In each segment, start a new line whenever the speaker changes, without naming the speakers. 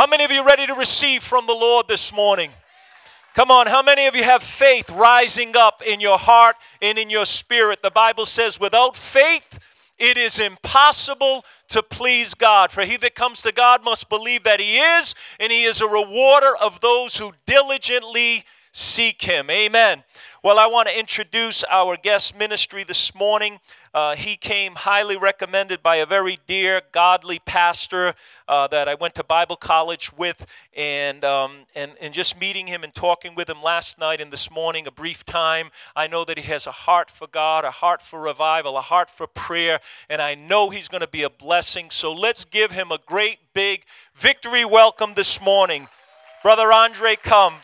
How many of you ready to receive from the Lord this morning? Come on, how many of you have faith rising up in your heart and in your spirit? The Bible says, without faith, it is impossible to please God. For he that comes to God must believe that he is, and he is a rewarder of those who diligently seek him. Amen. Well, I want to introduce our guest ministry this morning. Uh, he came highly recommended by a very dear, godly pastor uh, that I went to Bible college with, and, um, and, and just meeting him and talking with him last night and this morning, a brief time. I know that he has a heart for God, a heart for revival, a heart for prayer, and I know he's going to be a blessing. So let's give him a great, big victory welcome this morning. Brother Andre, come.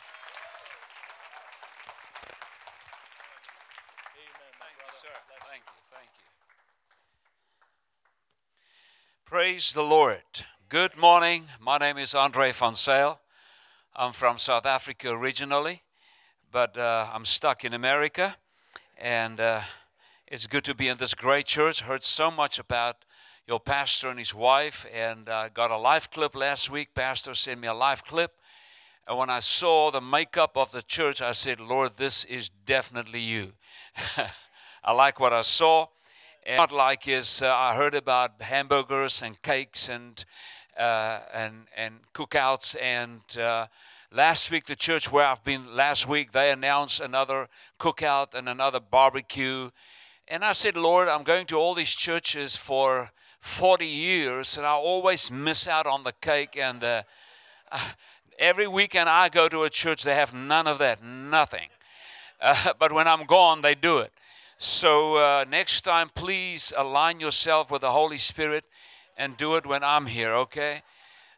Praise the Lord. Good morning. My name is Andre van Sale. I'm from South Africa originally, but uh, I'm stuck in America. And uh, it's good to be in this great church. Heard so much about your pastor and his wife, and uh, got a live clip last week. Pastor sent me a live clip. And when I saw the makeup of the church, I said, Lord, this is definitely you. I like what I saw. Not like is uh, I heard about hamburgers and cakes and uh, and and cookouts and uh, last week the church where I've been last week they announced another cookout and another barbecue. And I said Lord I'm going to all these churches for 40 years and I always miss out on the cake and the, every weekend I go to a church they have none of that nothing. Uh, but when I'm gone they do it so uh, next time, please align yourself with the Holy Spirit and do it when I'm here, okay?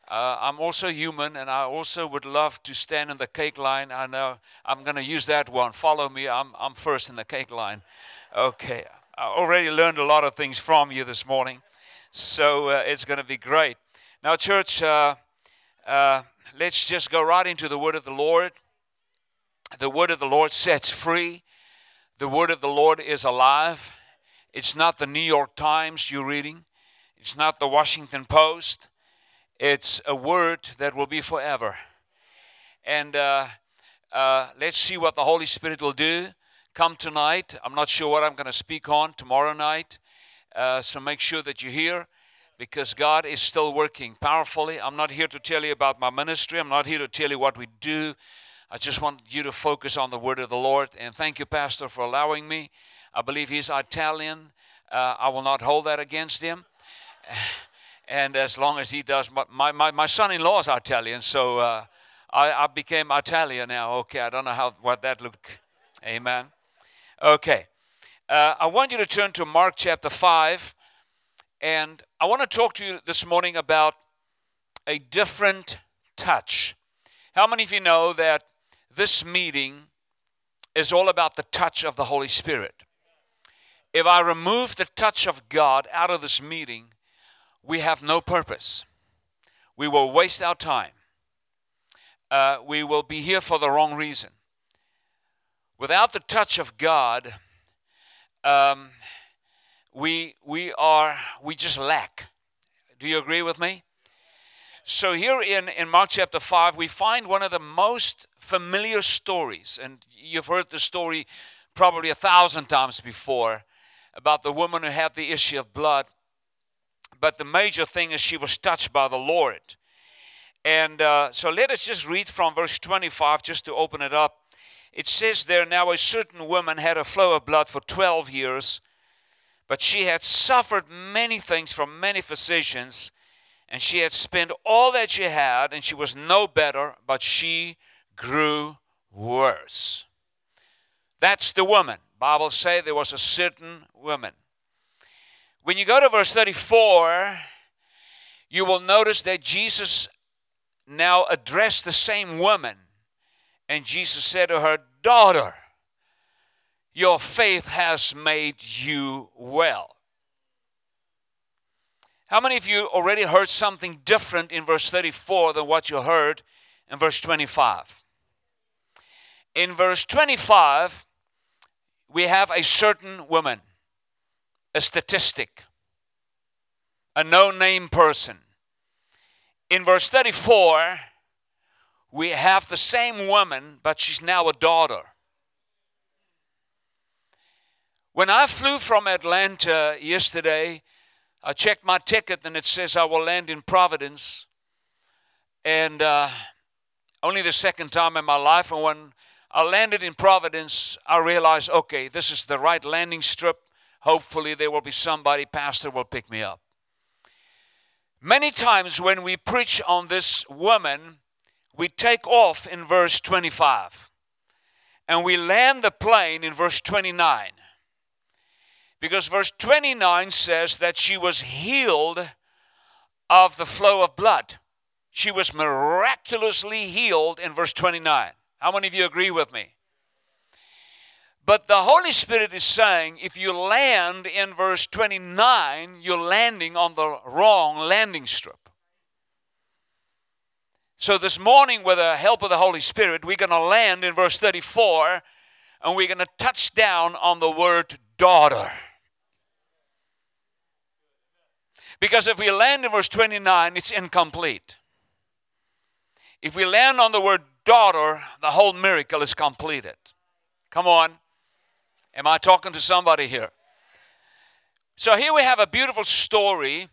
Uh, I'm also human, and I also would love to stand in the cake line. I know I'm going to use that one. Follow me. I'm, I'm first in the cake line. Okay. I already learned a lot of things from you this morning, so uh, it's going to be great. Now, church, uh, uh, let's just go right into the word of the Lord. The word of the Lord sets free. The word of the Lord is alive. It's not the New York Times you're reading, it's not the Washington Post. It's a word that will be forever. And uh, uh, let's see what the Holy Spirit will do. Come tonight. I'm not sure what I'm going to speak on tomorrow night. Uh, so make sure that you're here because God is still working powerfully. I'm not here to tell you about my ministry, I'm not here to tell you what we do. I just want you to focus on the word of the Lord. And thank you, Pastor, for allowing me. I believe he's Italian. Uh, I will not hold that against him. And as long as he does, my, my, my son in law is Italian, so uh, I, I became Italian now. Okay, I don't know how what that look. Amen. Okay. Uh, I want you to turn to Mark chapter 5, and I want to talk to you this morning about a different touch. How many of you know that this meeting is all about the touch of the Holy Spirit. If I remove the touch of God out of this meeting, we have no purpose. We will waste our time. Uh, we will be here for the wrong reason. Without the touch of God, um, we we are we just lack. Do you agree with me? So, here in, in Mark chapter 5, we find one of the most familiar stories. And you've heard the story probably a thousand times before about the woman who had the issue of blood. But the major thing is she was touched by the Lord. And uh, so let us just read from verse 25 just to open it up. It says there, Now a certain woman had a flow of blood for 12 years, but she had suffered many things from many physicians and she had spent all that she had and she was no better but she grew worse. That's the woman. Bible say there was a certain woman. When you go to verse 34 you will notice that jesus now addressed the same woman. And jesus said to her daughter your faith has made you well. How many of you already heard something different in verse 34 than what you heard in verse 25? In verse 25, we have a certain woman, a statistic, a no name person. In verse 34, we have the same woman, but she's now a daughter. When I flew from Atlanta yesterday, I checked my ticket and it says I will land in Providence. And uh, only the second time in my life, and when I landed in Providence, I realized okay, this is the right landing strip. Hopefully, there will be somebody, pastor will pick me up. Many times when we preach on this woman, we take off in verse 25 and we land the plane in verse 29. Because verse 29 says that she was healed of the flow of blood. She was miraculously healed in verse 29. How many of you agree with me? But the Holy Spirit is saying if you land in verse 29, you're landing on the wrong landing strip. So this morning, with the help of the Holy Spirit, we're going to land in verse 34 and we're going to touch down on the word daughter. Because if we land in verse 29, it's incomplete. If we land on the word daughter, the whole miracle is completed. Come on. Am I talking to somebody here? So here we have a beautiful story.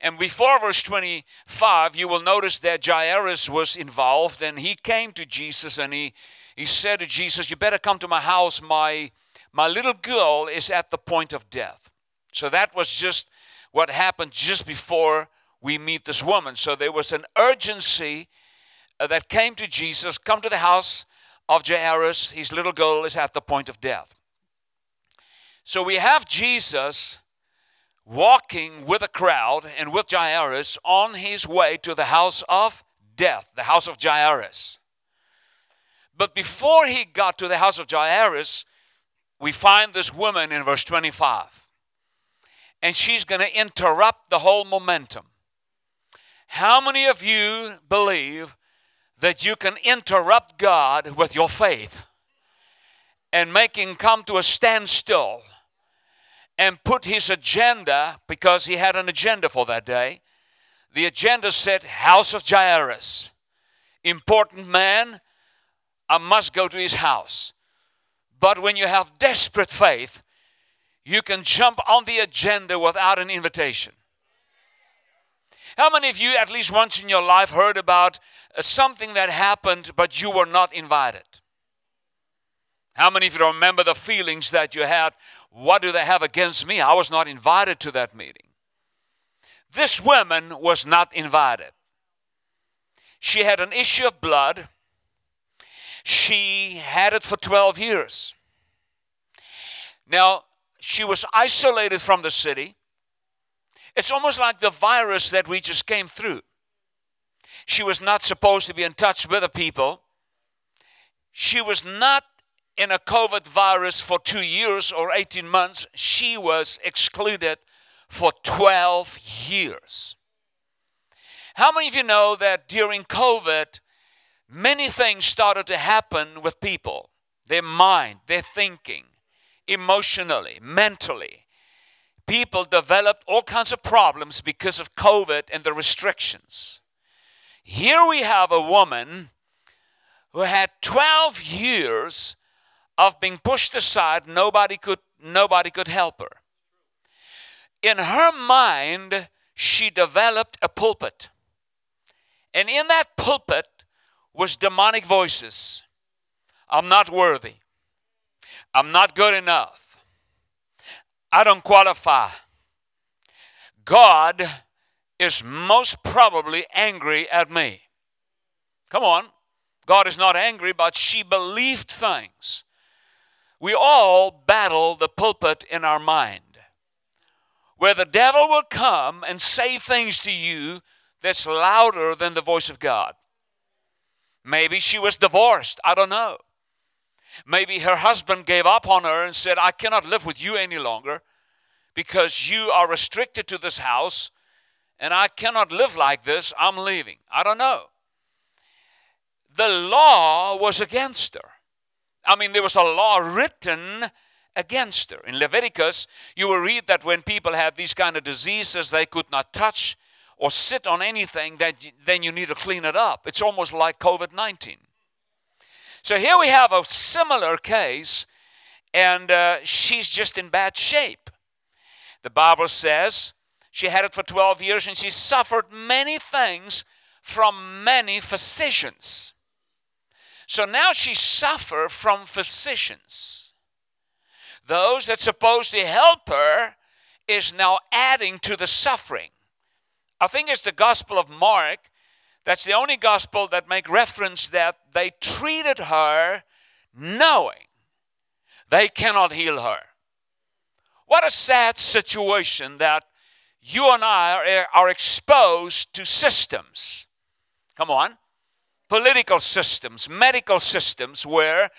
And before verse 25, you will notice that Jairus was involved and he came to Jesus and he, he said to Jesus, You better come to my house. My, my little girl is at the point of death. So that was just what happened just before we meet this woman. So there was an urgency Uh, that came to Jesus come to the house of Jairus. His little girl is at the point of death. So we have Jesus walking with a crowd and with Jairus on his way to the house of death, the house of Jairus. But before he got to the house of Jairus, we find this woman in verse 25 and she's going to interrupt the whole momentum. How many of you believe that you can interrupt God with your faith and make him come to a standstill and put his agenda, because he had an agenda for that day? The agenda said, House of Jairus, important man, I must go to his house. But when you have desperate faith, you can jump on the agenda without an invitation. How many of you, at least once in your life, heard about uh, something that happened but you were not invited? How many of you remember the feelings that you had? What do they have against me? I was not invited to that meeting. This woman was not invited. She had an issue of blood. She had it for 12 years. Now, she was isolated from the city. It's almost like the virus that we just came through. She was not supposed to be in touch with the people. She was not in a COVID virus for two years or 18 months. She was excluded for 12 years. How many of you know that during COVID, many things started to happen with people? Their mind, their thinking, emotionally, mentally. People developed all kinds of problems because of COVID and the restrictions. Here we have a woman who had 12 years of being pushed aside, nobody could, nobody could help her. In her mind, she developed a pulpit. And in that pulpit was demonic voices. I'm not worthy. I'm not good enough. I don't qualify. God is most probably angry at me. Come on. God is not angry, but she believed things. We all battle the pulpit in our mind where the devil will come and say things to you that's louder than the voice of God. Maybe she was divorced. I don't know. Maybe her husband gave up on her and said, I cannot live with you any longer because you are restricted to this house and I cannot live like this. I'm leaving. I don't know. The law was against her. I mean, there was a law written against her. In Leviticus, you will read that when people had these kind of diseases, they could not touch or sit on anything, that then you need to clean it up. It's almost like COVID 19. So here we have a similar case, and uh, she's just in bad shape. The Bible says she had it for 12 years and she suffered many things from many physicians. So now she suffered from physicians. Those that supposed to help her is now adding to the suffering. I think it's the Gospel of Mark. That's the only gospel that make reference that they treated her knowing they cannot heal her. What a sad situation that you and I are, are exposed to systems. Come on. Political systems, medical systems where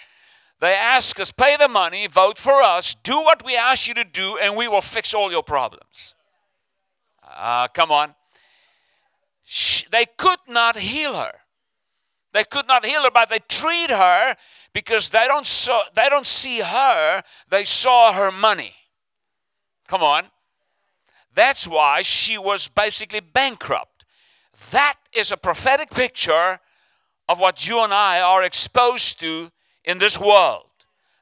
they ask us, pay the money, vote for us, do what we ask you to do, and we will fix all your problems. Uh, come on. She, they could not heal her. They could not heal her, but they treat her because they don't, saw, they don't see her, they saw her money. Come on. That's why she was basically bankrupt. That is a prophetic picture of what you and I are exposed to in this world.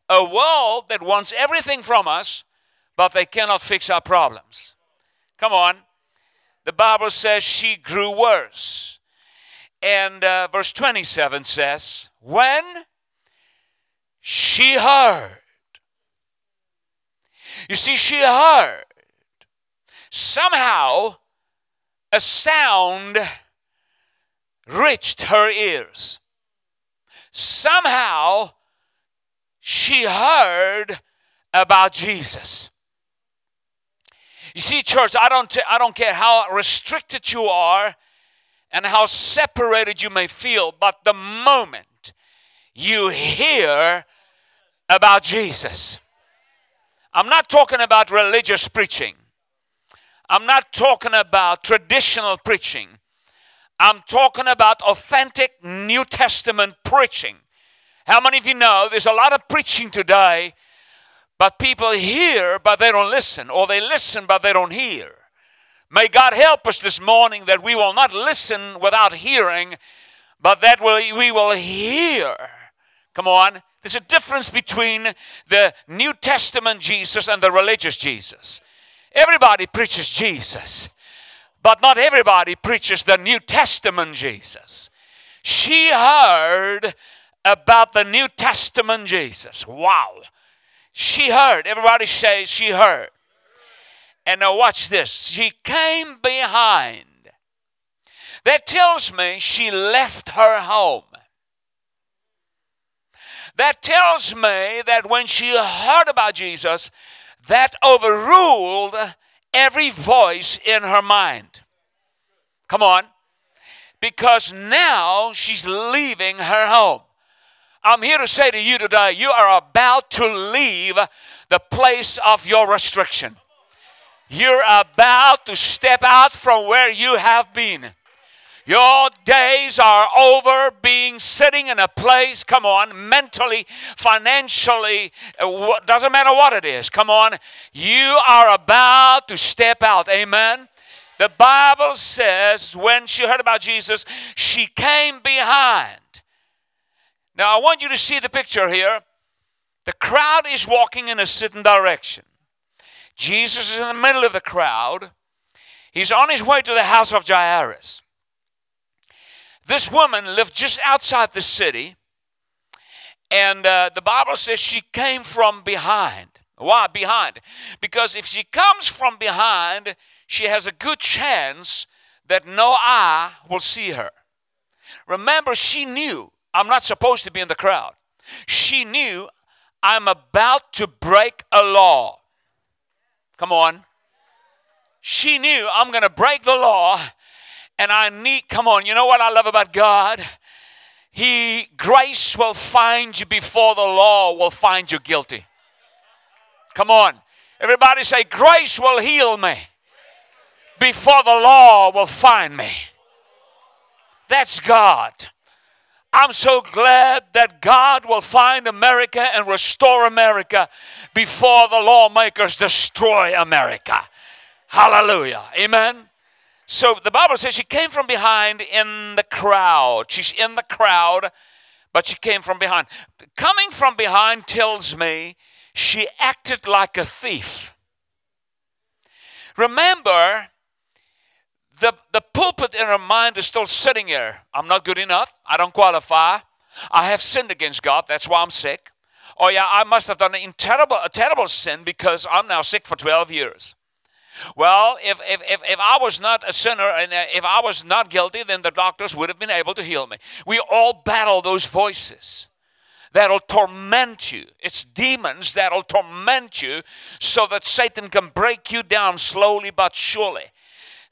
A world that wants everything from us, but they cannot fix our problems. Come on. The Bible says she grew worse. And uh, verse 27 says, When she heard, you see, she heard somehow a sound reached her ears somehow she heard about Jesus. You see, church, I don't, t- I don't care how restricted you are and how separated you may feel, but the moment you hear about Jesus, I'm not talking about religious preaching, I'm not talking about traditional preaching. I'm talking about authentic New Testament preaching. How many of you know there's a lot of preaching today, but people hear but they don't listen, or they listen but they don't hear? May God help us this morning that we will not listen without hearing, but that we will hear. Come on. There's a difference between the New Testament Jesus and the religious Jesus. Everybody preaches Jesus. But not everybody preaches the New Testament Jesus. She heard about the New Testament Jesus. Wow. She heard. Everybody says she heard. And now watch this. She came behind. That tells me she left her home. That tells me that when she heard about Jesus, that overruled every voice in her mind. Come on. Because now she's leaving her home. I'm here to say to you today, you are about to leave the place of your restriction. You're about to step out from where you have been. Your days are over being sitting in a place, come on, mentally, financially, uh, doesn't matter what it is, come on. You are about to step out. Amen. The Bible says when she heard about Jesus, she came behind. Now I want you to see the picture here. The crowd is walking in a certain direction. Jesus is in the middle of the crowd. He's on his way to the house of Jairus. This woman lived just outside the city, and uh, the Bible says she came from behind. Why behind? Because if she comes from behind, she has a good chance that no eye will see her. Remember, she knew I'm not supposed to be in the crowd. She knew I'm about to break a law. Come on. She knew I'm going to break the law and I need, come on, you know what I love about God? He, grace will find you before the law will find you guilty. Come on. Everybody say, grace will heal me before the law will find me. That's God. I'm so glad that God will find America and restore America before the lawmakers destroy America. Hallelujah. Amen. So the Bible says she came from behind in the crowd. She's in the crowd, but she came from behind. Coming from behind tells me she acted like a thief. Remember, the, the pulpit in her mind is still sitting here. I'm not good enough. I don't qualify. I have sinned against God. That's why I'm sick. Oh, yeah, I must have done a terrible, a terrible sin because I'm now sick for 12 years. Well, if, if, if, if I was not a sinner and uh, if I was not guilty, then the doctors would have been able to heal me. We all battle those voices that'll torment you. It's demons that'll torment you so that Satan can break you down slowly but surely.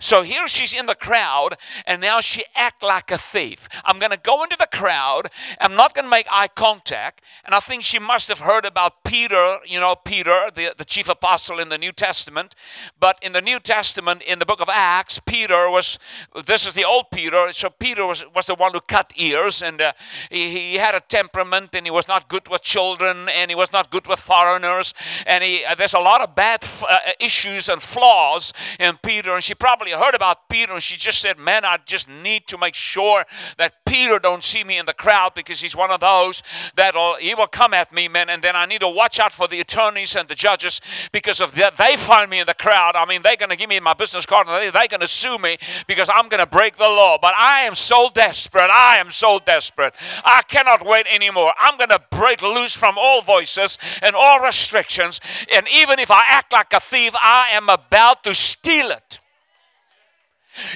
So here she's in the crowd, and now she act like a thief. I'm going to go into the crowd. I'm not going to make eye contact. And I think she must have heard about Peter, you know, Peter, the, the chief apostle in the New Testament. But in the New Testament, in the book of Acts, Peter was, this is the old Peter. So Peter was, was the one who cut ears, and uh, he, he had a temperament, and he was not good with children, and he was not good with foreigners. And he, uh, there's a lot of bad f- uh, issues and flaws in Peter, and she probably heard about Peter and she just said, Man, I just need to make sure that Peter don't see me in the crowd because he's one of those that'll he will come at me, man. And then I need to watch out for the attorneys and the judges because if they find me in the crowd, I mean they're gonna give me my business card and they're gonna sue me because I'm gonna break the law. But I am so desperate. I am so desperate. I cannot wait anymore. I'm gonna break loose from all voices and all restrictions. And even if I act like a thief, I am about to steal it.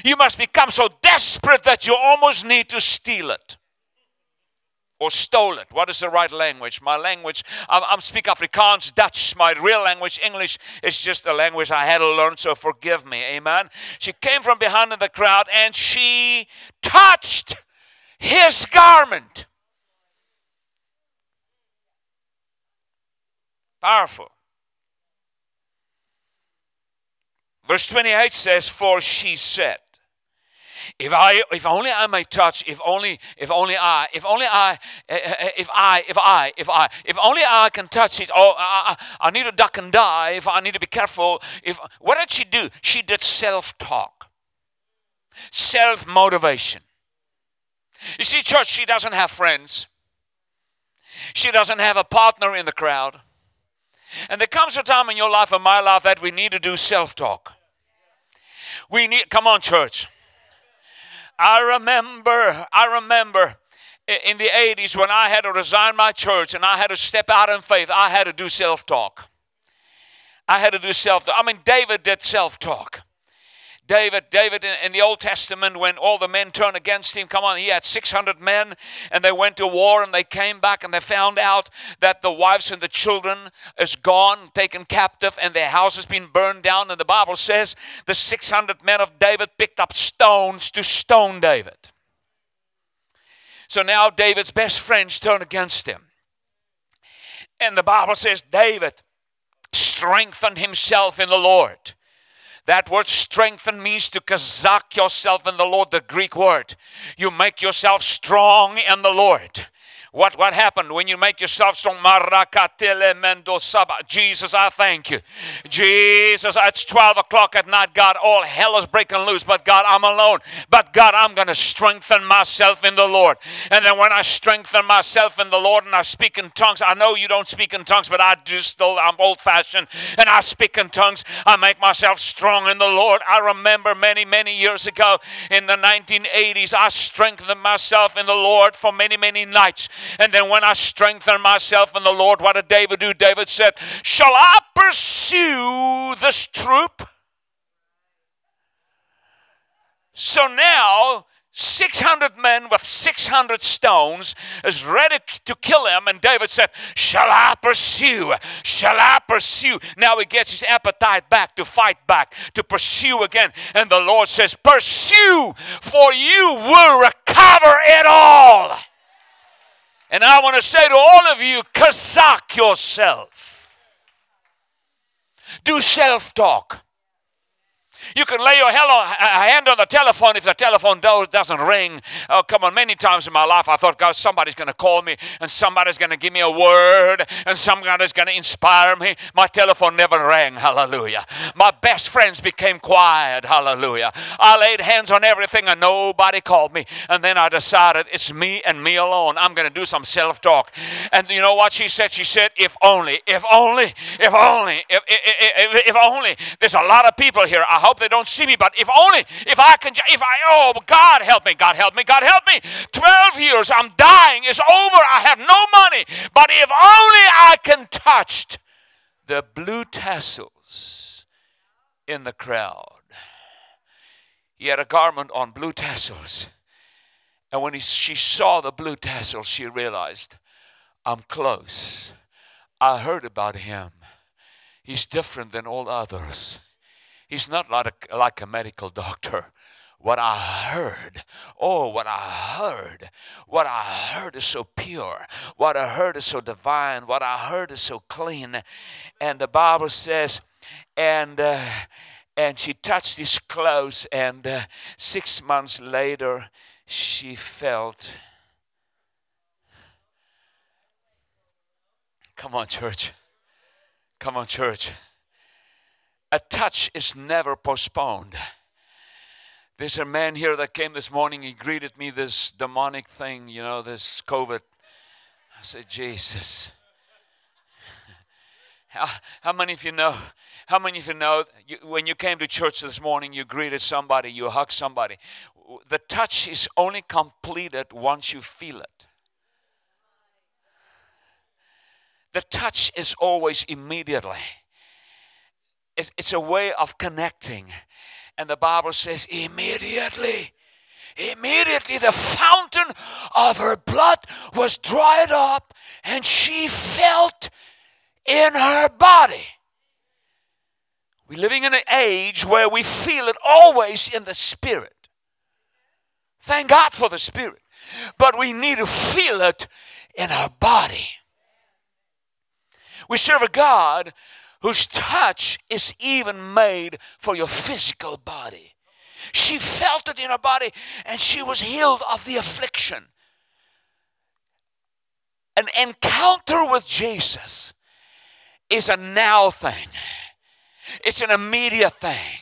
You must become so desperate that you almost need to steal it or stole it. What is the right language? My language, I'm, I'm speak Afrikaans, Dutch. My real language, English, is just a language I had to learn, so forgive me. Amen. She came from behind in the crowd and she touched his garment. Powerful. Verse 28 says, For she said, if I, if only I may touch, if only, if only I, if only I, eh, eh, eh, if I, if I, if I, if only I can touch it. Oh, I, I, need to duck and dive. If I need to be careful. If what did she do? She did self-talk, self-motivation. You see, church, she doesn't have friends. She doesn't have a partner in the crowd. And there comes a time in your life and my life that we need to do self talk. We need, come on, church. I remember, I remember in the 80s when I had to resign my church and I had to step out in faith, I had to do self talk. I had to do self talk. I mean, David did self talk. David, David in, the Old Testament, when all the men turned against him, come on, he had 600 men and they went to war and they came back and they found out that the wives and the children is gone, taken captive, and their house has been burned down. And the Bible says the 600 men of David picked up stones to stone David. So now David's best friends turn against him. And the Bible says David strengthened himself in the Lord that word strengthen means to kazak yourself in the Lord, the Greek word. You make yourself strong in the Lord. What, what happened when you make yourself strong? Jesus, I thank you. Jesus, it's 12 o'clock at night. God, all hell is breaking loose. But God, I'm alone. But God, I'm going to strengthen myself in the Lord. And then when I strengthen myself in the Lord and I speak in tongues, I know you don't speak in tongues, but I do still, I'm old fashioned and I speak in tongues. I make myself strong in the Lord. I remember many, many years ago in the 1980s, I strengthened myself in the Lord for many, many nights. And then when I strengthen myself in the Lord, what did David do? David said, Shall I pursue this troop? So now 600 men with 600 stones is ready to kill him. And David said, Shall I pursue? Shall I pursue? Now he gets his appetite back to fight back, to pursue again. And the Lord says, Pursue, for you will recover it all. And I want to say to all of you, kazak yourself. Do self talk. You can lay your hand on the telephone if the telephone doesn't ring. Oh, come on. Many times in my life, I thought, God, somebody's going to call me and somebody's going to give me a word and somebody's going to inspire me. My telephone never rang. Hallelujah. My best friends became quiet. Hallelujah. I laid hands on everything and nobody called me. And then I decided it's me and me alone. I'm going to do some self talk. And you know what she said? She said, if only, if only, if only, if, if, if, if only. There's a lot of people here. I hope they don't see me, but if only, if I can, if I, oh, God help me, God help me, God help me. 12 years, I'm dying, it's over, I have no money, but if only I can touch the blue tassels in the crowd. He had a garment on blue tassels. And when he, she saw the blue tassels, she realized, I'm close. I heard about him. He's different than all others. He's not like a, like a medical doctor. What I heard, oh, what I heard, what I heard is so pure. What I heard is so divine. What I heard is so clean. And the Bible says, and uh, and she touched his clothes, and uh, six months later, she felt. Come on, church. Come on, church. A touch is never postponed. There's a man here that came this morning. He greeted me this demonic thing, you know, this COVID. I said, Jesus. How, how many of you know? How many of you know you, when you came to church this morning, you greeted somebody, you hugged somebody? The touch is only completed once you feel it. The touch is always immediately. It's a way of connecting. And the Bible says, immediately, immediately the fountain of her blood was dried up and she felt in her body. We're living in an age where we feel it always in the spirit. Thank God for the spirit. But we need to feel it in our body. We serve a God whose touch is even made for your physical body. She felt it in her body and she was healed of the affliction. An encounter with Jesus is a now thing, it's an immediate thing.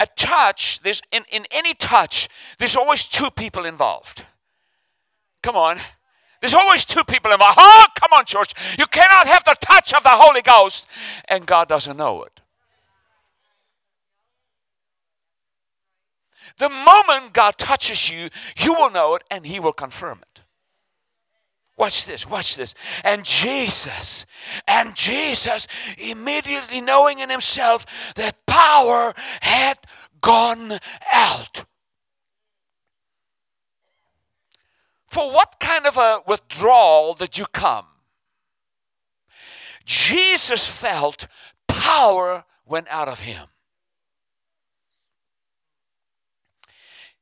A touch, there's in, in any touch, there's always two people involved. Come on. There's always two people in involved. Oh, come on, church. You cannot have the touch of the Holy Ghost and God doesn't know it. The moment God touches you, you will know it and He will confirm it. Watch this, watch this. And Jesus, and Jesus, immediately knowing in himself that power had gone out. For what kind of a withdrawal did you come? Jesus felt power went out of him.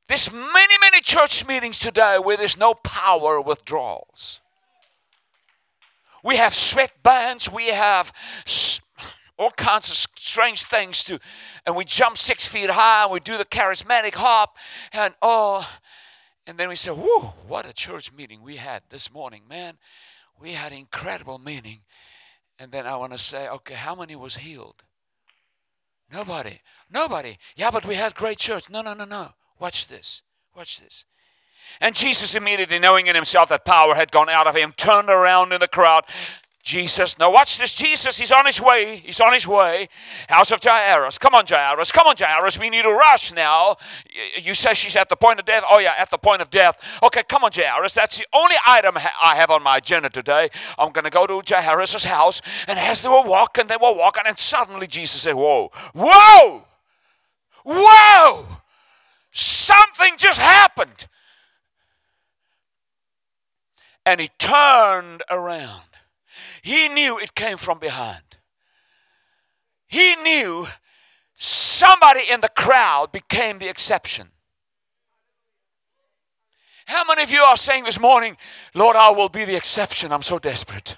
There's many, many church meetings today where there's no power withdrawals. We have sweat bands, we have all kinds of strange things to, and we jump six feet high, and we do the charismatic hop, and oh, and then we said, Whoa, what a church meeting we had this morning, man. We had incredible meeting. And then I want to say, okay, how many was healed? Nobody. Nobody. Yeah, but we had great church. No, no, no, no. Watch this. Watch this. And Jesus, immediately knowing in himself that power had gone out of him, turned around in the crowd, Jesus. Now watch this. Jesus, he's on his way. He's on his way. House of Jairus. Come on, Jairus. Come on, Jairus. We need to rush now. You say she's at the point of death. Oh, yeah, at the point of death. Okay, come on, Jairus. That's the only item I have on my agenda today. I'm going to go to Jairus' house. And as they were walking, they were walking, and suddenly Jesus said, Whoa, whoa, whoa. Something just happened. And he turned around he knew it came from behind. He knew somebody in the crowd became the exception. How many of you are saying this morning, Lord, I will be the exception? I'm so desperate.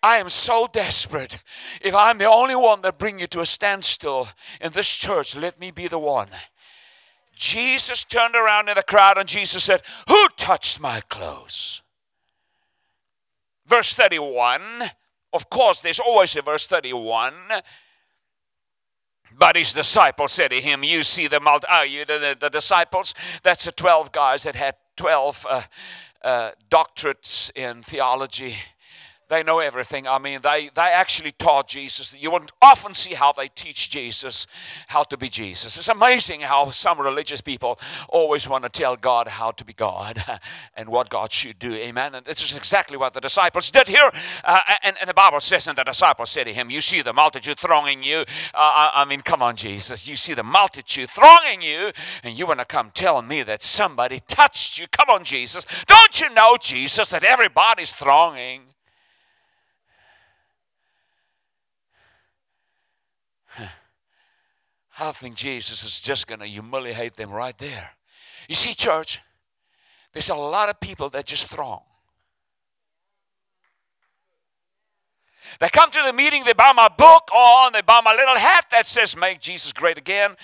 I am so desperate. If I'm the only one that bring you to a standstill in this church, let me be the one. Jesus turned around in the crowd and Jesus said, Who touched my clothes? Verse 31. Of course, there's always a verse 31. But his disciples said to him, You see the multi, oh, you, the, the, the, disciples, that's the 12 guys that had 12 uh, uh, doctorates in theology they know everything. I mean, they, they actually taught Jesus. You wouldn't often see how they teach Jesus how to be Jesus. It's amazing how some religious people always want to tell God how to be God and what God should do. Amen. And this is exactly what the disciples did here. Uh, and, and, the Bible says, and the disciples said to him, You see the multitude thronging you. Uh, I, I mean, come on, Jesus. You see the multitude thronging you, and you want to come tell me that somebody touched you. Come on, Jesus. Don't you know, Jesus, that everybody's thronging? I think Jesus is just going to humiliate them right there. You see, church, there's a lot of people that just throng. They come to the meeting, they buy my book on, they buy my little hat that says, Make Jesus Great Again.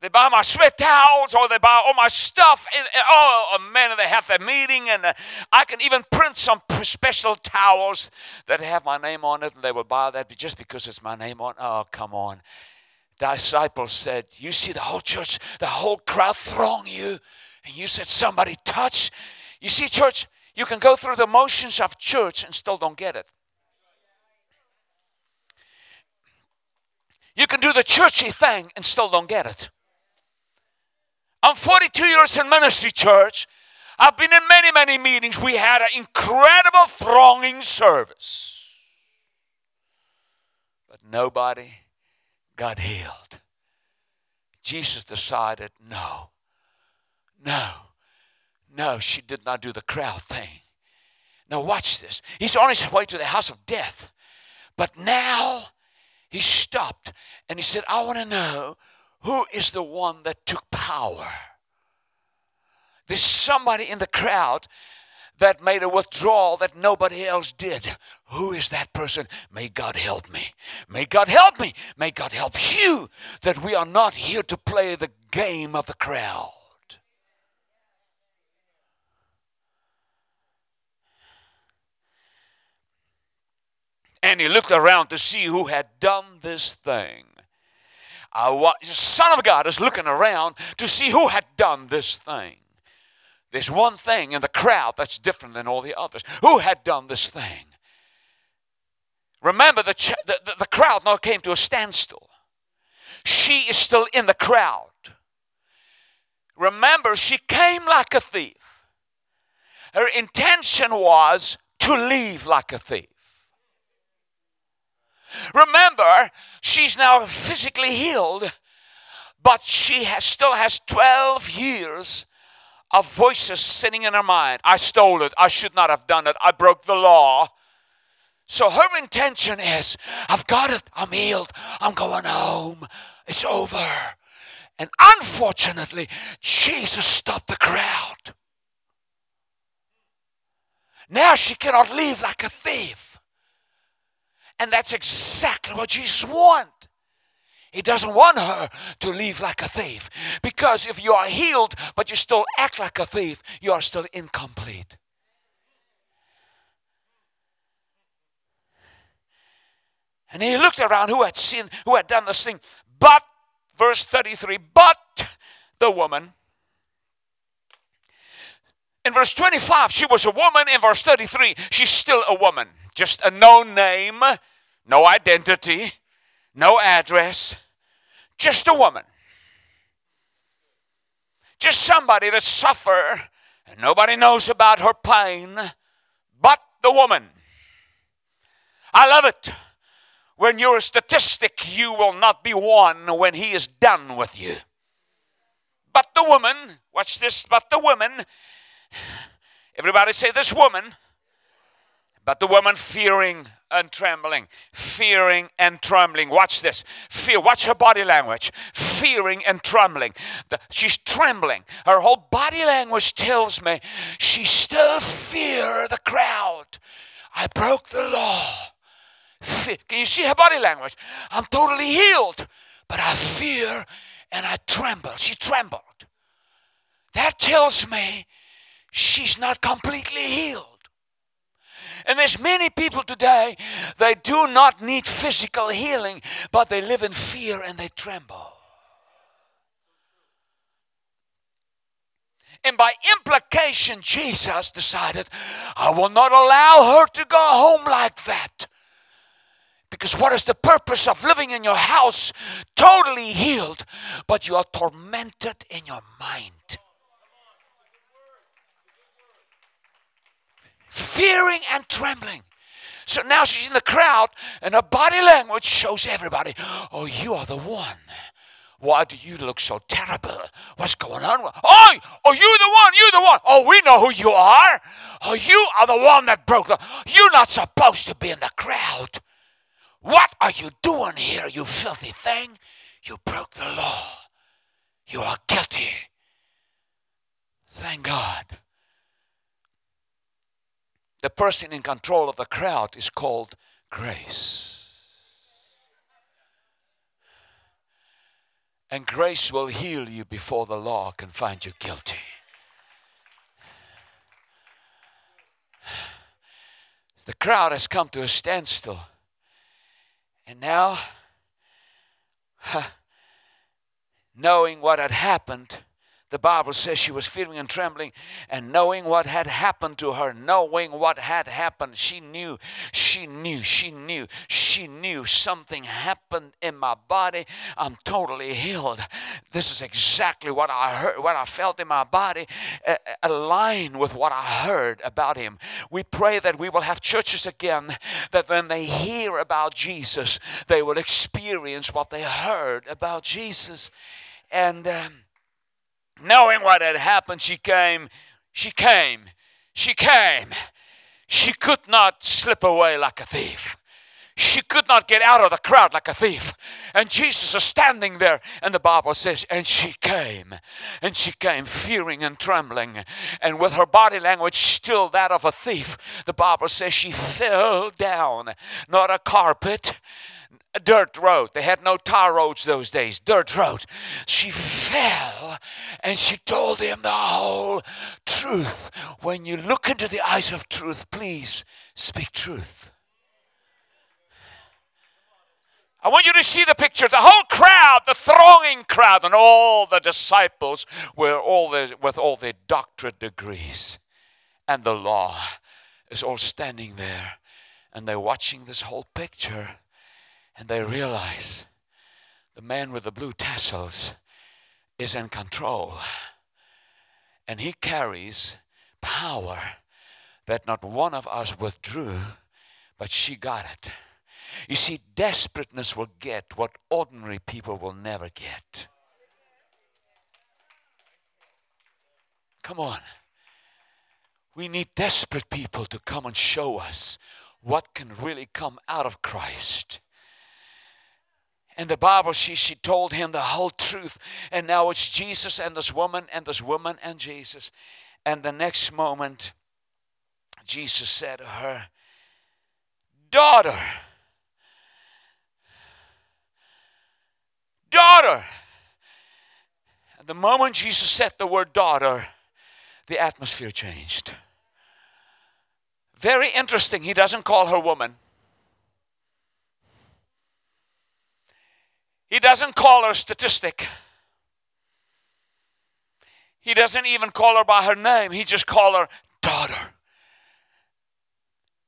They buy my sweat towels or they buy all my stuff. And, and oh, man, they have a meeting. And uh, I can even print some special towels that have my name on it. And they will buy that just because it's my name on Oh, come on. Disciples said, You see the whole church, the whole crowd throng you. And you said, Somebody touch. You see, church, you can go through the motions of church and still don't get it. You can do the churchy thing and still don't get it. I'm 42 years in ministry, church. I've been in many, many meetings. We had an incredible thronging service. But nobody got healed. Jesus decided no, no, no, she did not do the crowd thing. Now, watch this. He's on his way to the house of death. But now he stopped and he said, I want to know who is the one that took power? There's somebody in the crowd that made a withdrawal that nobody else did. Who is that person? May God help me. May God help me. May God help you that we are not here to play the game of the crowd. And he looked around to see who had done this thing. I the Son of God is looking around to see who had done this thing. There's one thing in the crowd that's different than all the others. Who had done this thing? Remember, the, ch- the, the, the crowd now came to a standstill. She is still in the crowd. Remember, she came like a thief. Her intention was to leave like a thief. Remember, she's now physically healed, but she has, still has 12 years of voices sitting in her mind. I stole it. I should not have done it. I broke the law. So her intention is I've got it. I'm healed. I'm going home. It's over. And unfortunately, Jesus stopped the crowd. Now she cannot leave like a thief. And that's exactly what Jesus wants. He doesn't want her to live like a thief. Because if you are healed, but you still act like a thief, you are still incomplete. And he looked around who had seen, who had done this thing. But, verse 33, but the woman. In verse 25, she was a woman. In verse 33, she's still a woman. Just a no name, no identity, no address, just a woman. Just somebody that suffer and nobody knows about her pain but the woman. I love it. When you're a statistic, you will not be one when he is done with you. But the woman, watch this, but the woman, everybody say this woman But the woman fearing and trembling, fearing and trembling. Watch this. Fear. Watch her body language. Fearing and trembling. The, she's trembling. Her whole body language tells me she still fear the crowd. I broke the law. Fear. Can you see her body language? I'm totally healed, but I fear and I tremble. She trembled. That tells me she's not completely healed. And there's many people today, they do not need physical healing, but they live in fear and they tremble. And by implication, Jesus decided, I will not allow her to go home like that. Because what is the purpose of living in your house totally healed, but you are tormented in your mind? Fearing and trembling. So now she's in the crowd, and her body language shows everybody, Oh, you are the one. Why do you look so terrible? What's going on? Oh, oh, you the one, you the one. Oh, we know who you are. Oh, you are the one that broke the. You're not supposed to be in the crowd. What are you doing here, you filthy thing? You broke the law. You are guilty. Thank God. The person in control of the crowd is called grace. And grace will heal you before the law can find you guilty. The crowd has come to a standstill. And now, knowing what had happened, the Bible says she was fearing and trembling and knowing what had happened to her, knowing what had happened. She knew, she knew, she knew, she knew something happened in my body. I'm totally healed. This is exactly what I heard, what I felt in my body, uh, aligned with what I heard about him. We pray that we will have churches again that when they hear about Jesus, they will experience what they heard about Jesus. And. Um, knowing what had happened, she came, she came, she came. She could not slip away like a thief. She could not get out of the crowd like a thief. And Jesus is standing there, and the Bible says, and she came. And she came fearing and trembling. And with her body language still that of a thief, the Bible says she fell down, not a carpet a dirt road. They had no tar roads those days, dirt road. She fell and she told him the whole truth. When you look into the eyes of truth, please speak truth. I want you to see the picture. The whole crowd, the thronging crowd, and all the disciples were all with all their doctorate degrees. And the law is all standing there. And they're watching this whole picture and they realize the man with the blue tassels is in control. And he carries power that not one of us withdrew, but she got it. You see, desperateness will get what ordinary people will never get. Come on. We need desperate people to come and show us what can really come out of Christ. And the Bible, she, she told him the whole truth. And now it's Jesus and this woman and this woman and Jesus. And the next moment, Jesus said to her, Daughter, daughter. And the moment Jesus said the word daughter, the atmosphere changed. Very interesting. He doesn't call her woman. He doesn't call her statistic. He doesn't even call her by her name. He just called her daughter.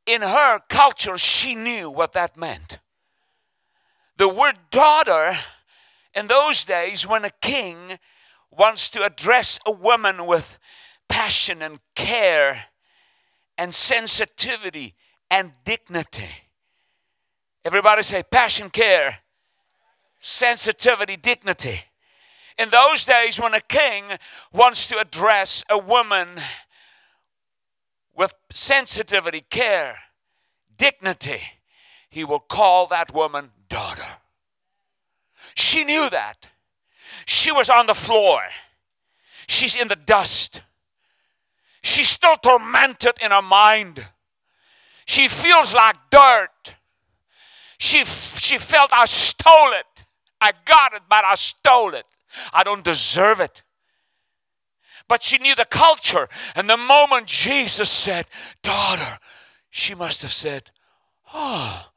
In her culture, she knew what that meant. The word daughter, in those days, when a king wants to address a woman with passion and care and sensitivity and dignity. Everybody say passion, care, sensitivity, dignity. In those days, when a king wants to address a woman with sensitivity, care, dignity, he will call that woman daughter. She knew that. She was on the floor. She's in the dust. She's still tormented in her mind. She feels like dirt. She, she felt I stole it. I got it, but I stole it. I don't deserve it. But she knew the culture. And the moment Jesus said, Daughter, she must have said, Oh,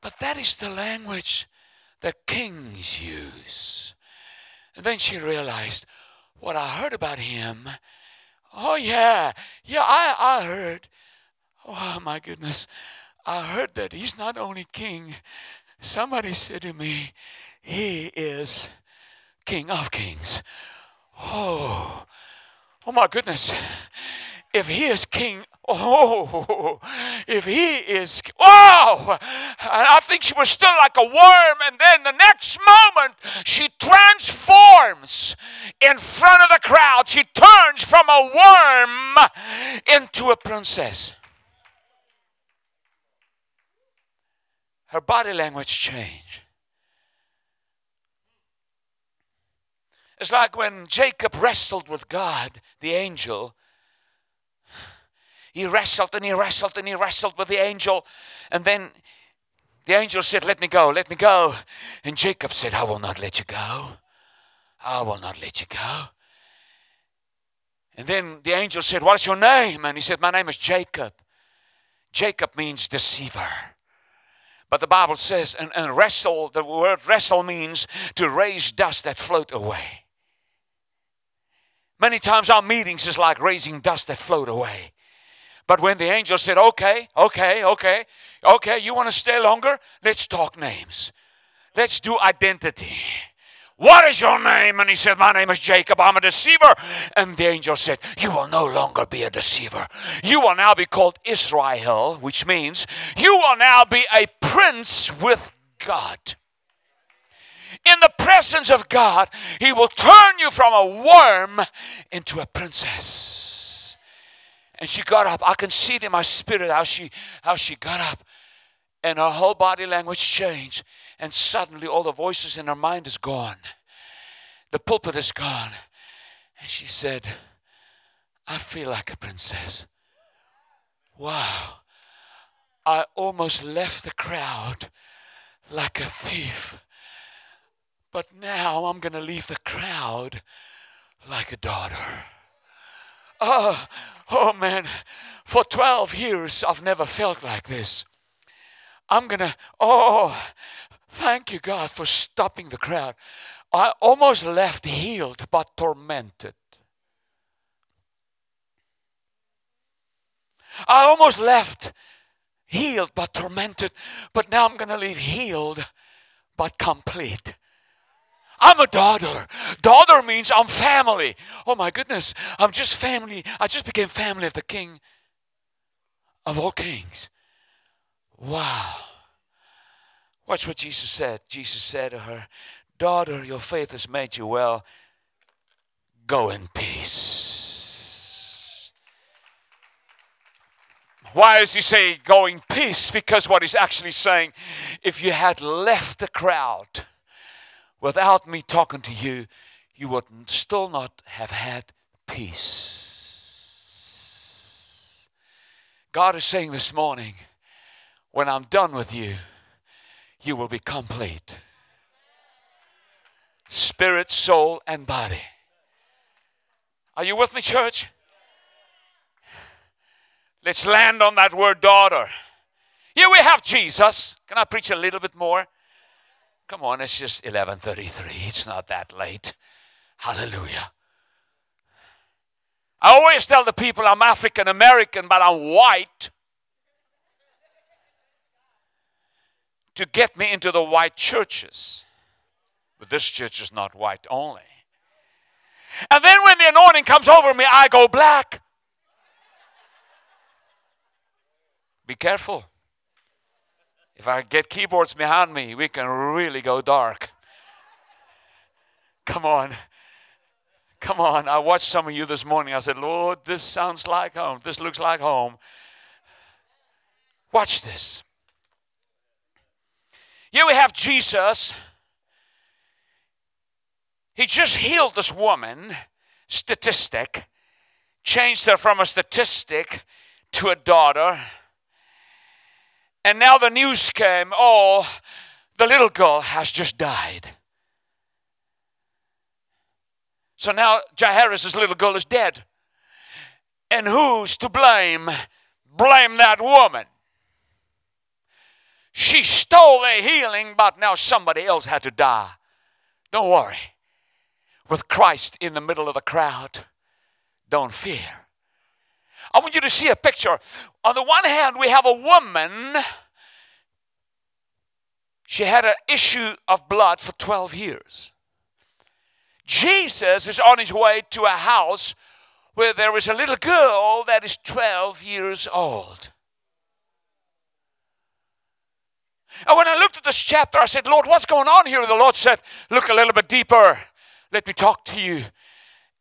but that is the language that kings use. And then she realized what I heard about him. Oh, yeah, yeah, I, I heard. Oh, my goodness. I heard that he's not only king. Somebody said to me, he is king of kings. Oh, oh my goodness. If he is king Oh, if he is, oh, wow! I think she was still like a worm, and then the next moment she transforms in front of the crowd. She turns from a worm into a princess. Her body language changed. It's like when Jacob wrestled with God, the angel he wrestled and he wrestled and he wrestled with the angel. And then the angel said, Let me go, let me go. And Jacob said, I will not let you go. I will not let you go. And then the angel said, What's your name? And he said, My name is Jacob. Jacob means deceiver. But the Bible says, and, and wrestle, the word wrestle means to raise dust that float away. Many times our meetings is like raising dust that float away. But when the angel said, Okay, okay, okay, okay, you want to stay longer? Let's talk names. Let's do identity. What is your name? And he said, My name is Jacob. I'm a deceiver. And the angel said, You will no longer be a deceiver. You will now be called Israel, which means you will now be a prince with God. In the presence of God, He will turn you from a worm into a princess. And she got up. I can see it in my spirit how she how she got up. And her whole body language changed. And suddenly all the voices in her mind is gone. The pulpit is gone. And she said, I feel like a princess. Wow. I almost left the crowd like a thief. But now I'm going to leave the crowd like a daughter. Oh, oh man, for 12 years I've never felt like this. I'm gonna, oh, thank you, God, for stopping the crowd. I almost left healed but tormented. I almost left healed but tormented, but now I'm going to leave healed but complete. I'm a daughter. Daughter means I'm family. Oh my goodness, I'm just family. I just became family of the King of all kings. Wow. Watch what Jesus said. Jesus said to her, Daughter, your faith has made you well. Go in peace. Why does he say go in peace? Because what he's actually saying, if you had left the crowd, without me talking to you, you would still not have had peace. God is saying this morning, when I'm done with you, you will be complete. Spirit, soul, and body. Are you with me, church? Let's land on that word daughter. Here we have Jesus. Can I preach a little bit more? Come on, it's just 11:33. It's not that late. Hallelujah. I always tell the people I'm African American, but I'm white. To get me into the white churches. But this church is not white only. And then when the anointing comes over me, I go black. Be careful. If I get keyboards behind me, we can really go dark. Come on. Come on. I watched some of you this morning. I said, Lord, this sounds like home. This looks like home. Watch this. Here we have Jesus. He just healed this woman, statistic, changed her from a statistic to a daughter. And now the news came oh, the little girl has just died. So now Jairus' little girl is dead. And who's to blame? Blame that woman. She stole the healing, but now somebody else had to die. Don't worry. With Christ in the middle of the crowd, don't fear. I want you to see a picture. On the one hand, we have a woman. She had an issue of blood for 12 years. Jesus is on his way to a house where there is a little girl that is 12 years old. And when I looked at this chapter, I said, Lord, what's going on here? And the Lord said, Look a little bit deeper. Let me talk to you.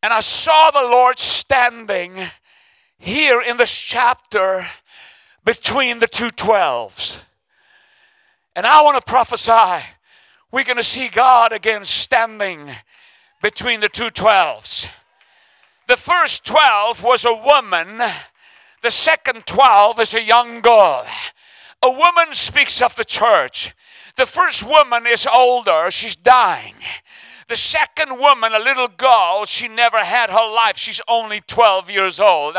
And I saw the Lord standing here in this chapter between the two twelves. And I want to prophesy we're going to see God again standing between the two twelves. The first 12 was a woman, the second 12 is a young girl. A woman speaks of the church. The first woman is older, she's dying. The second woman, a little girl, she never had her life. She's only 12 years old.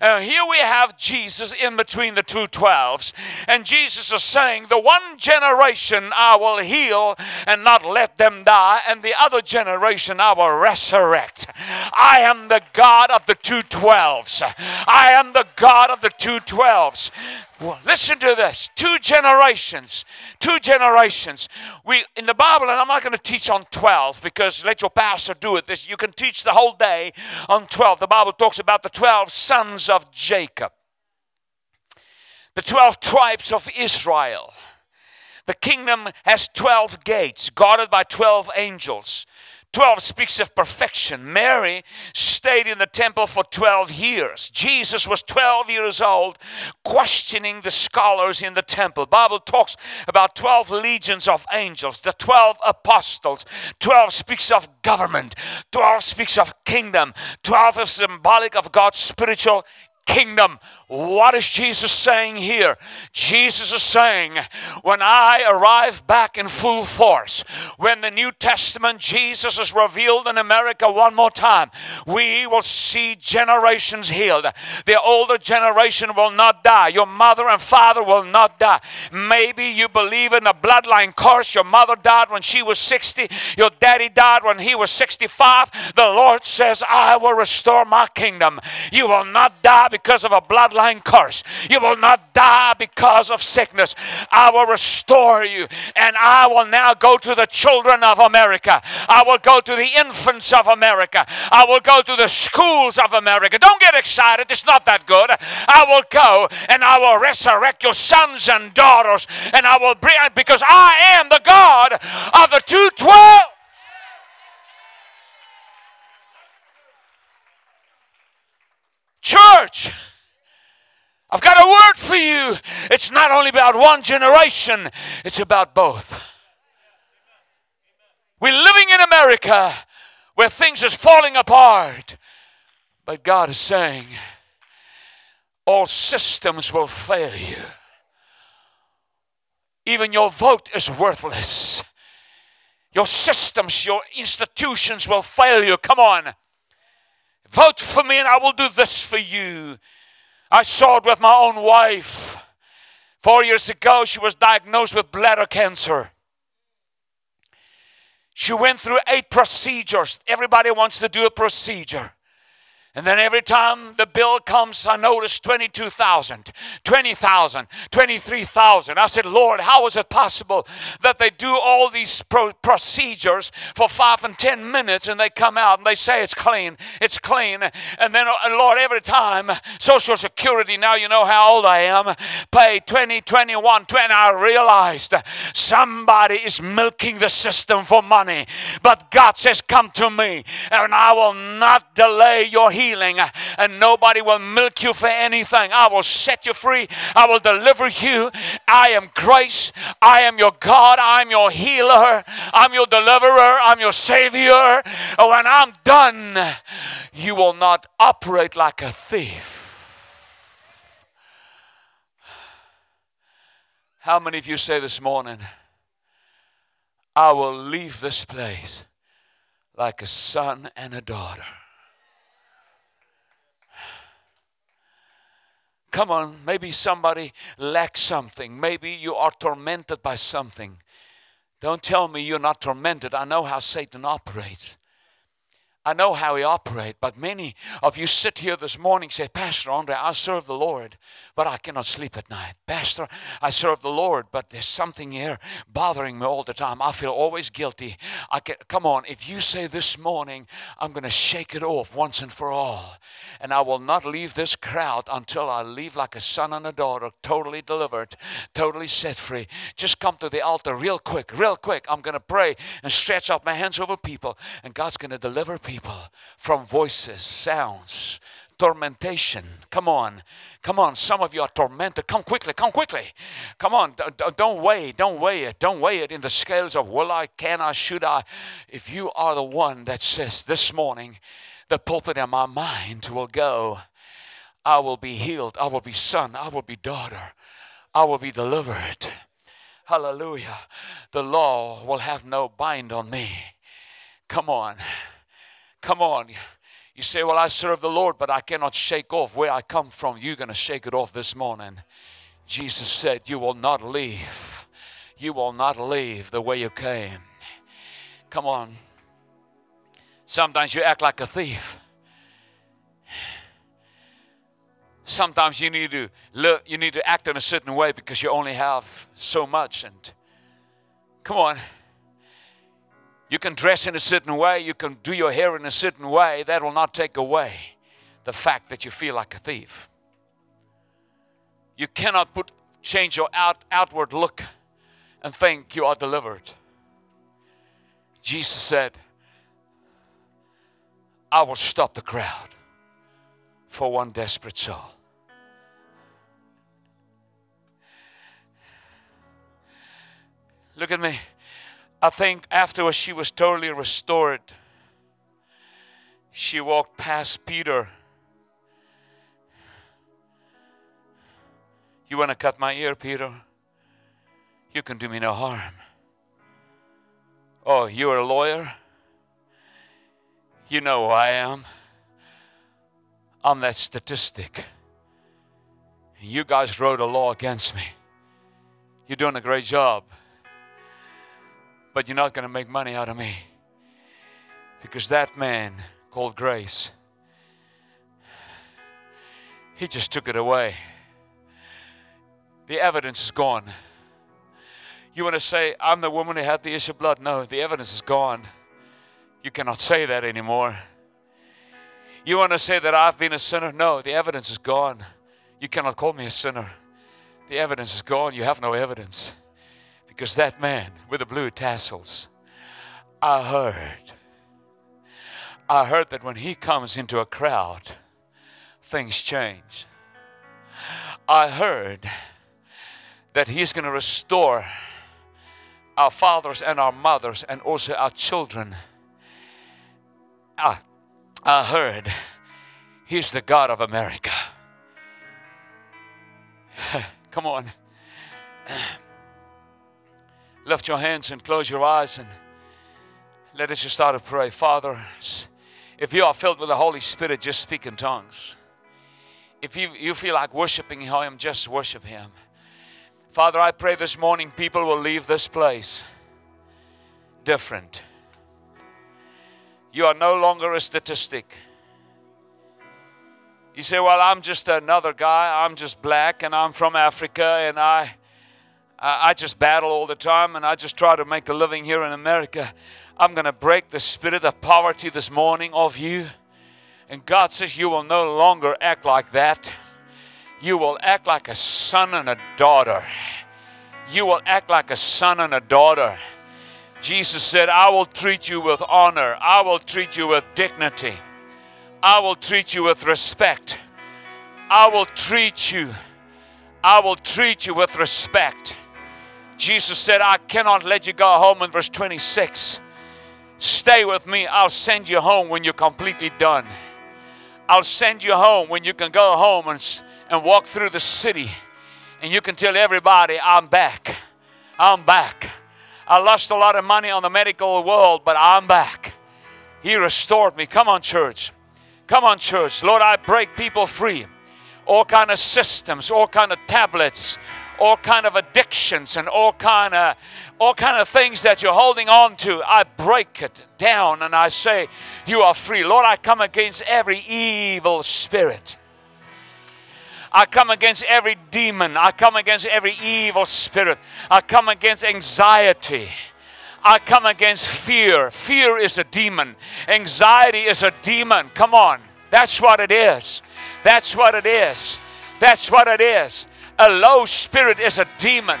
Uh, here we have Jesus in between the two 12s. And Jesus is saying, The one generation I will heal and not let them die, and the other generation I will resurrect. I am the God of the two 12s. I am the God of the two 12s. Well, listen to this. Two generations. Two generations. We in the Bible, and I'm not going to teach on 12 because let your pastor do it. This you can teach the whole day on 12. The Bible talks about the 12 sons of Jacob. The 12 tribes of Israel. The kingdom has 12 gates, guarded by 12 angels. 12 speaks of perfection. Mary stayed in the temple for 12 years. Jesus was 12 years old, questioning the scholars in the temple. Bible talks about 12 legions of angels, the 12 apostles. 12 speaks of government. 12 speaks of kingdom. 12 is symbolic of God's spiritual kingdom. What is Jesus saying here? Jesus is saying, when I arrive back in full force, when the New Testament Jesus is revealed in America one more time, we will see generations healed. The older generation will not die. Your mother and father will not die. Maybe you believe in the bloodline curse. Your mother died when she was 60, your daddy died when he was 65. The Lord says, I will restore my kingdom. You will not die because of a bloodline curse. You will not die because of sickness. I will restore you, and I will now go to the children of America. I will go to the infants of America. I will go to the schools of America. Don't get excited, it's not that good. I will go and I will resurrect your sons and daughters, and I will bring because I am the God of the 212. Church, I've got a word for you. It's not only about one generation, it's about both. We're living in America where things is falling apart. But God is saying, all systems will fail you. Even your vote is worthless. Your systems, your institutions will fail you. Come on. Vote for me and I will do this for you. I saw it with my own wife. Four years ago, she was diagnosed with bladder cancer. She went through eight procedures. Everybody wants to do a procedure. And then every time the bill comes, I notice 22,000, 20,000, 23,000. I said, Lord, how is it possible that they do all these pro- procedures for five and 10 minutes and they come out and they say it's clean, it's clean. And then, uh, Lord, every time Social Security, now you know how old I am, pay 20, 21, 20. I realized somebody is milking the system for money. But God says, Come to me and I will not delay your healing healing, uh, and nobody will milk you for anything. I will set you free. I will deliver you. I am grace. I am your God. I'm your healer. I'm your deliverer. I'm your savior. When I'm done, you will not operate like a thief. How many of you say this morning, I will leave this place like a son and a daughter? Come on, maybe somebody lacks something. Maybe you are tormented by something. Don't tell me you're not tormented. I know how Satan operates. I know how he operates, but many of you sit here this morning say, Pastor Andre, I serve the Lord, but I cannot sleep at night. Pastor, I serve the Lord, but there's something here bothering me all the time. I feel always guilty. I can, come on, if you say this morning, I'm going to shake it off once and for all, and I will not leave this crowd until I leave like a son and a daughter, totally delivered, totally set free. Just come to the altar real quick, real quick. I'm going to pray and stretch out my hands over people, and God's going to deliver people people from voices, sounds, tormentation. Come on. Come on. Some of you are tormented. Come quickly. Come quickly. Come on. Don't weigh. Don't weigh it. Don't weigh it in the scales of will I, can I, should I. If you are the one that says this morning, the pulpit in my mind will go, I will be healed. I will be son. I will be daughter. I will be delivered. Hallelujah. The law will have no bind on me. Come on. Come on. You say, Well, I serve the Lord, but I cannot shake off where I come from. You're going to shake it off this morning. Jesus said, You will not leave. You will not leave the way you came. Come on. Sometimes you act like a thief. Sometimes you need to look, you need to act in a certain way because you only have so much. And come on. You can dress in a certain way, you can do your hair in a certain way. That will not take away the fact that you feel like a thief. You cannot put change your out, outward look and think you are delivered. Jesus said, I will stop the crowd for one desperate soul. Look at me. I think afterwards she was totally restored. She walked past Peter. You want to cut my ear, Peter? You can do me no harm. Oh, you're a lawyer? You know who I am. I'm that statistic. You guys wrote a law against me. You're doing a great job but you're not going to make money out of me. Because that man called Grace, he just took it away. The evidence is gone. You want to say, I'm the woman who had the issue of blood? No, the evidence is gone. You cannot say that anymore. You want to say that I've been a sinner? No, the evidence is gone. You cannot call me a sinner. The evidence is gone. You have no evidence. Because that man with the blue tassels, I heard. I heard that when he comes into a crowd, things change. I heard that he's going to restore our fathers and our mothers and also our children. I, I heard he's the God of America. Come on. Lift your hands and close your eyes and let us just start to pray. Father, if you are filled with the Holy Spirit, just speak in tongues. If you, you feel like worshiping Him, just worship Him. Father, I pray this morning people will leave this place different. You are no longer a statistic. You say, Well, I'm just another guy. I'm just black and I'm from Africa and I I just battle all the time and I just try to make a living here in America. I'm going to break the spirit of poverty this morning of you. And God says, You will no longer act like that. You will act like a son and a daughter. You will act like a son and a daughter. Jesus said, I will treat you with honor, I will treat you with dignity. I will treat you with respect. I will treat you. I will treat you with respect. Jesus said, I cannot let you go home in verse 26. Stay with me. I'll send you home when you're completely done. I'll send you home when you can go home and, and walk through the city and you can tell everybody, I'm back. I'm back. I lost a lot of money on the medical world, but I'm back. He restored me. Come on, church. Come on, church. Lord, I break people free. All kind of systems, all kind of tablets, all kind of addictions and all kind of all kind of things that you're holding on to i break it down and i say you are free lord i come against every evil spirit I come against every demon. I come against every evil spirit. I come against anxiety. I come against fear. Fear is a demon. Anxiety is a demon. Come on. That's what it is. That's what it is. That's what it is. A low spirit is a demon.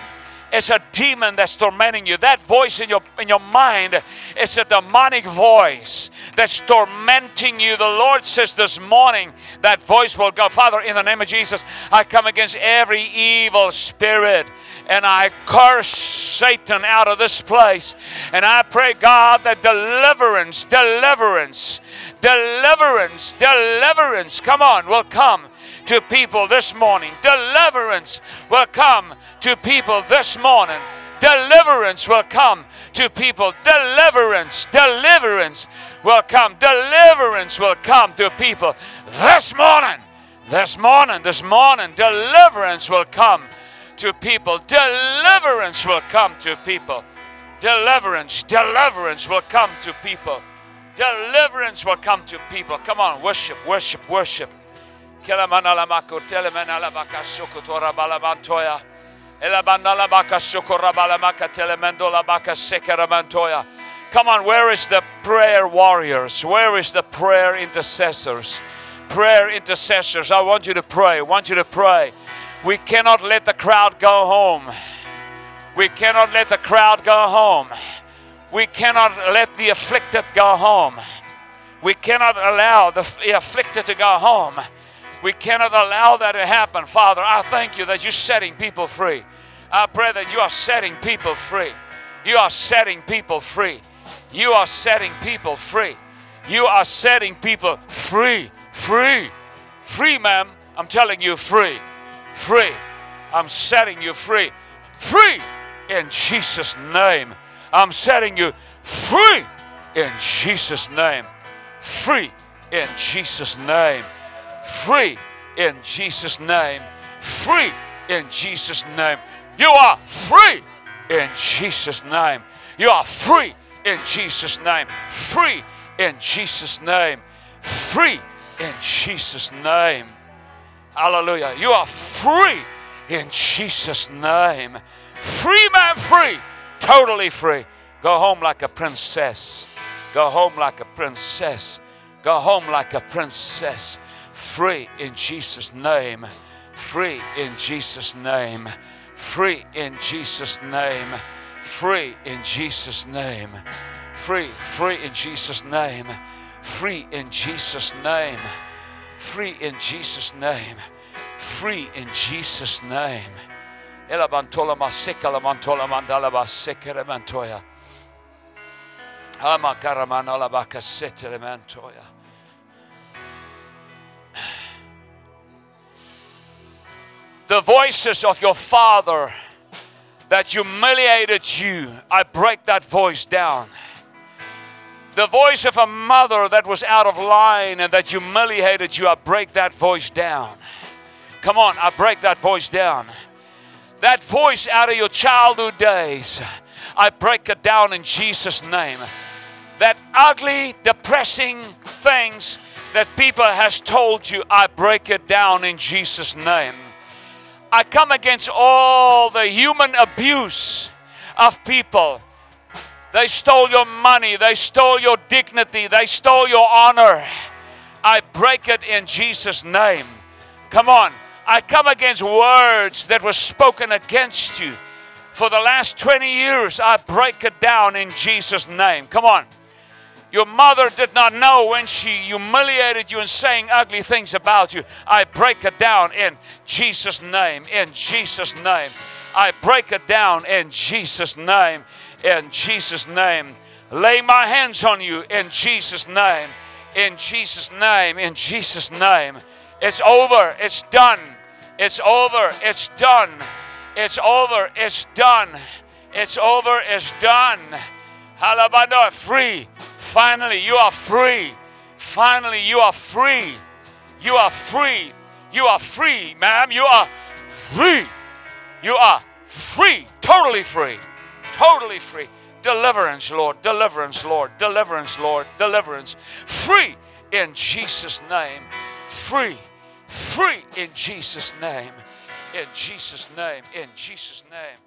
It's a demon that's tormenting you. That voice in your in your mind is a demonic voice that's tormenting you. The Lord says this morning that voice will go. Father, in the name of Jesus, I come against every evil spirit and I curse Satan out of this place. And I pray, God, that deliverance, deliverance, deliverance, deliverance, come on, will come to people this morning. Deliverance will come to people this morning. Deliverance will come to people. Deliverance, deliverance will come. Deliverance will come to people this morning. This morning, this morning, deliverance will come to people. Deliverance will come to people. Deliverance, deliverance will come to people. Deliverance will come to people. Come on, worship, worship, worship. Come on, where is the prayer warriors? Where is the prayer intercessors? Prayer intercessors, I want you to pray. I want you to pray. We cannot let the crowd go home. We cannot let the crowd go home. We cannot let the afflicted go home. We cannot allow the afflicted to go home. We cannot allow that to happen. Father, I thank you that you're setting people free. I pray that you are setting people free. You are setting people free. You are setting people free. You are setting people free. Free. Free, ma'am. I'm telling you, free. Free. I'm setting you free. Free in Jesus' name. I'm setting you free in Jesus' name. Free in Jesus' name free in Jesus' name. Free in Jesus' name. You are free in Jesus' name. You are free in Jesus' name. Free in Jesus' name. Free in Jesus' name. Hallelujah. You are free in Jesus' name. Free man, free. Totally free. Go home like a princess. Go home like a princess. Go home like a princess free in Jesus' name. Free in Jesus' name. Free in Jesus' name. Free in Jesus' name. Free, free in Jesus' name. Free in Jesus' name. Free in Jesus' name. Free in Jesus' name. Elabantola mantola mandala mantoya. Ama karamana mantoya. The voices of your father that humiliated you, I break that voice down. The voice of a mother that was out of line and that humiliated you, I break that voice down. Come on, I break that voice down. That voice out of your childhood days, I break it down in Jesus' name. That ugly, depressing things that people has told you, I break it down in Jesus' name. I come against all the human abuse of people. They stole your money, they stole your dignity, they stole your honor. I break it in Jesus' name. Come on. I come against words that were spoken against you. For the last 20 years, I break it down in Jesus' name. Come on. Your mother did not know when she humiliated you and saying ugly things about you. I break it down in Jesus' name. In Jesus' name. I break it down in Jesus' name. In Jesus' name. Lay my hands on you in Jesus' name. In Jesus' name. In Jesus' name. It's over. It's done. It's over. It's done. It's over. It's done. It's over. It's done. Halabado, free. Finally, you are free. Finally, you are free. You are free. You are free, ma'am. You are free. You are free. Totally free. Totally free. Deliverance, Lord. Deliverance, Lord. Deliverance, Lord. Deliverance. Free in Jesus' name. Free. Free in Jesus' name. In Jesus' name. In Jesus' name.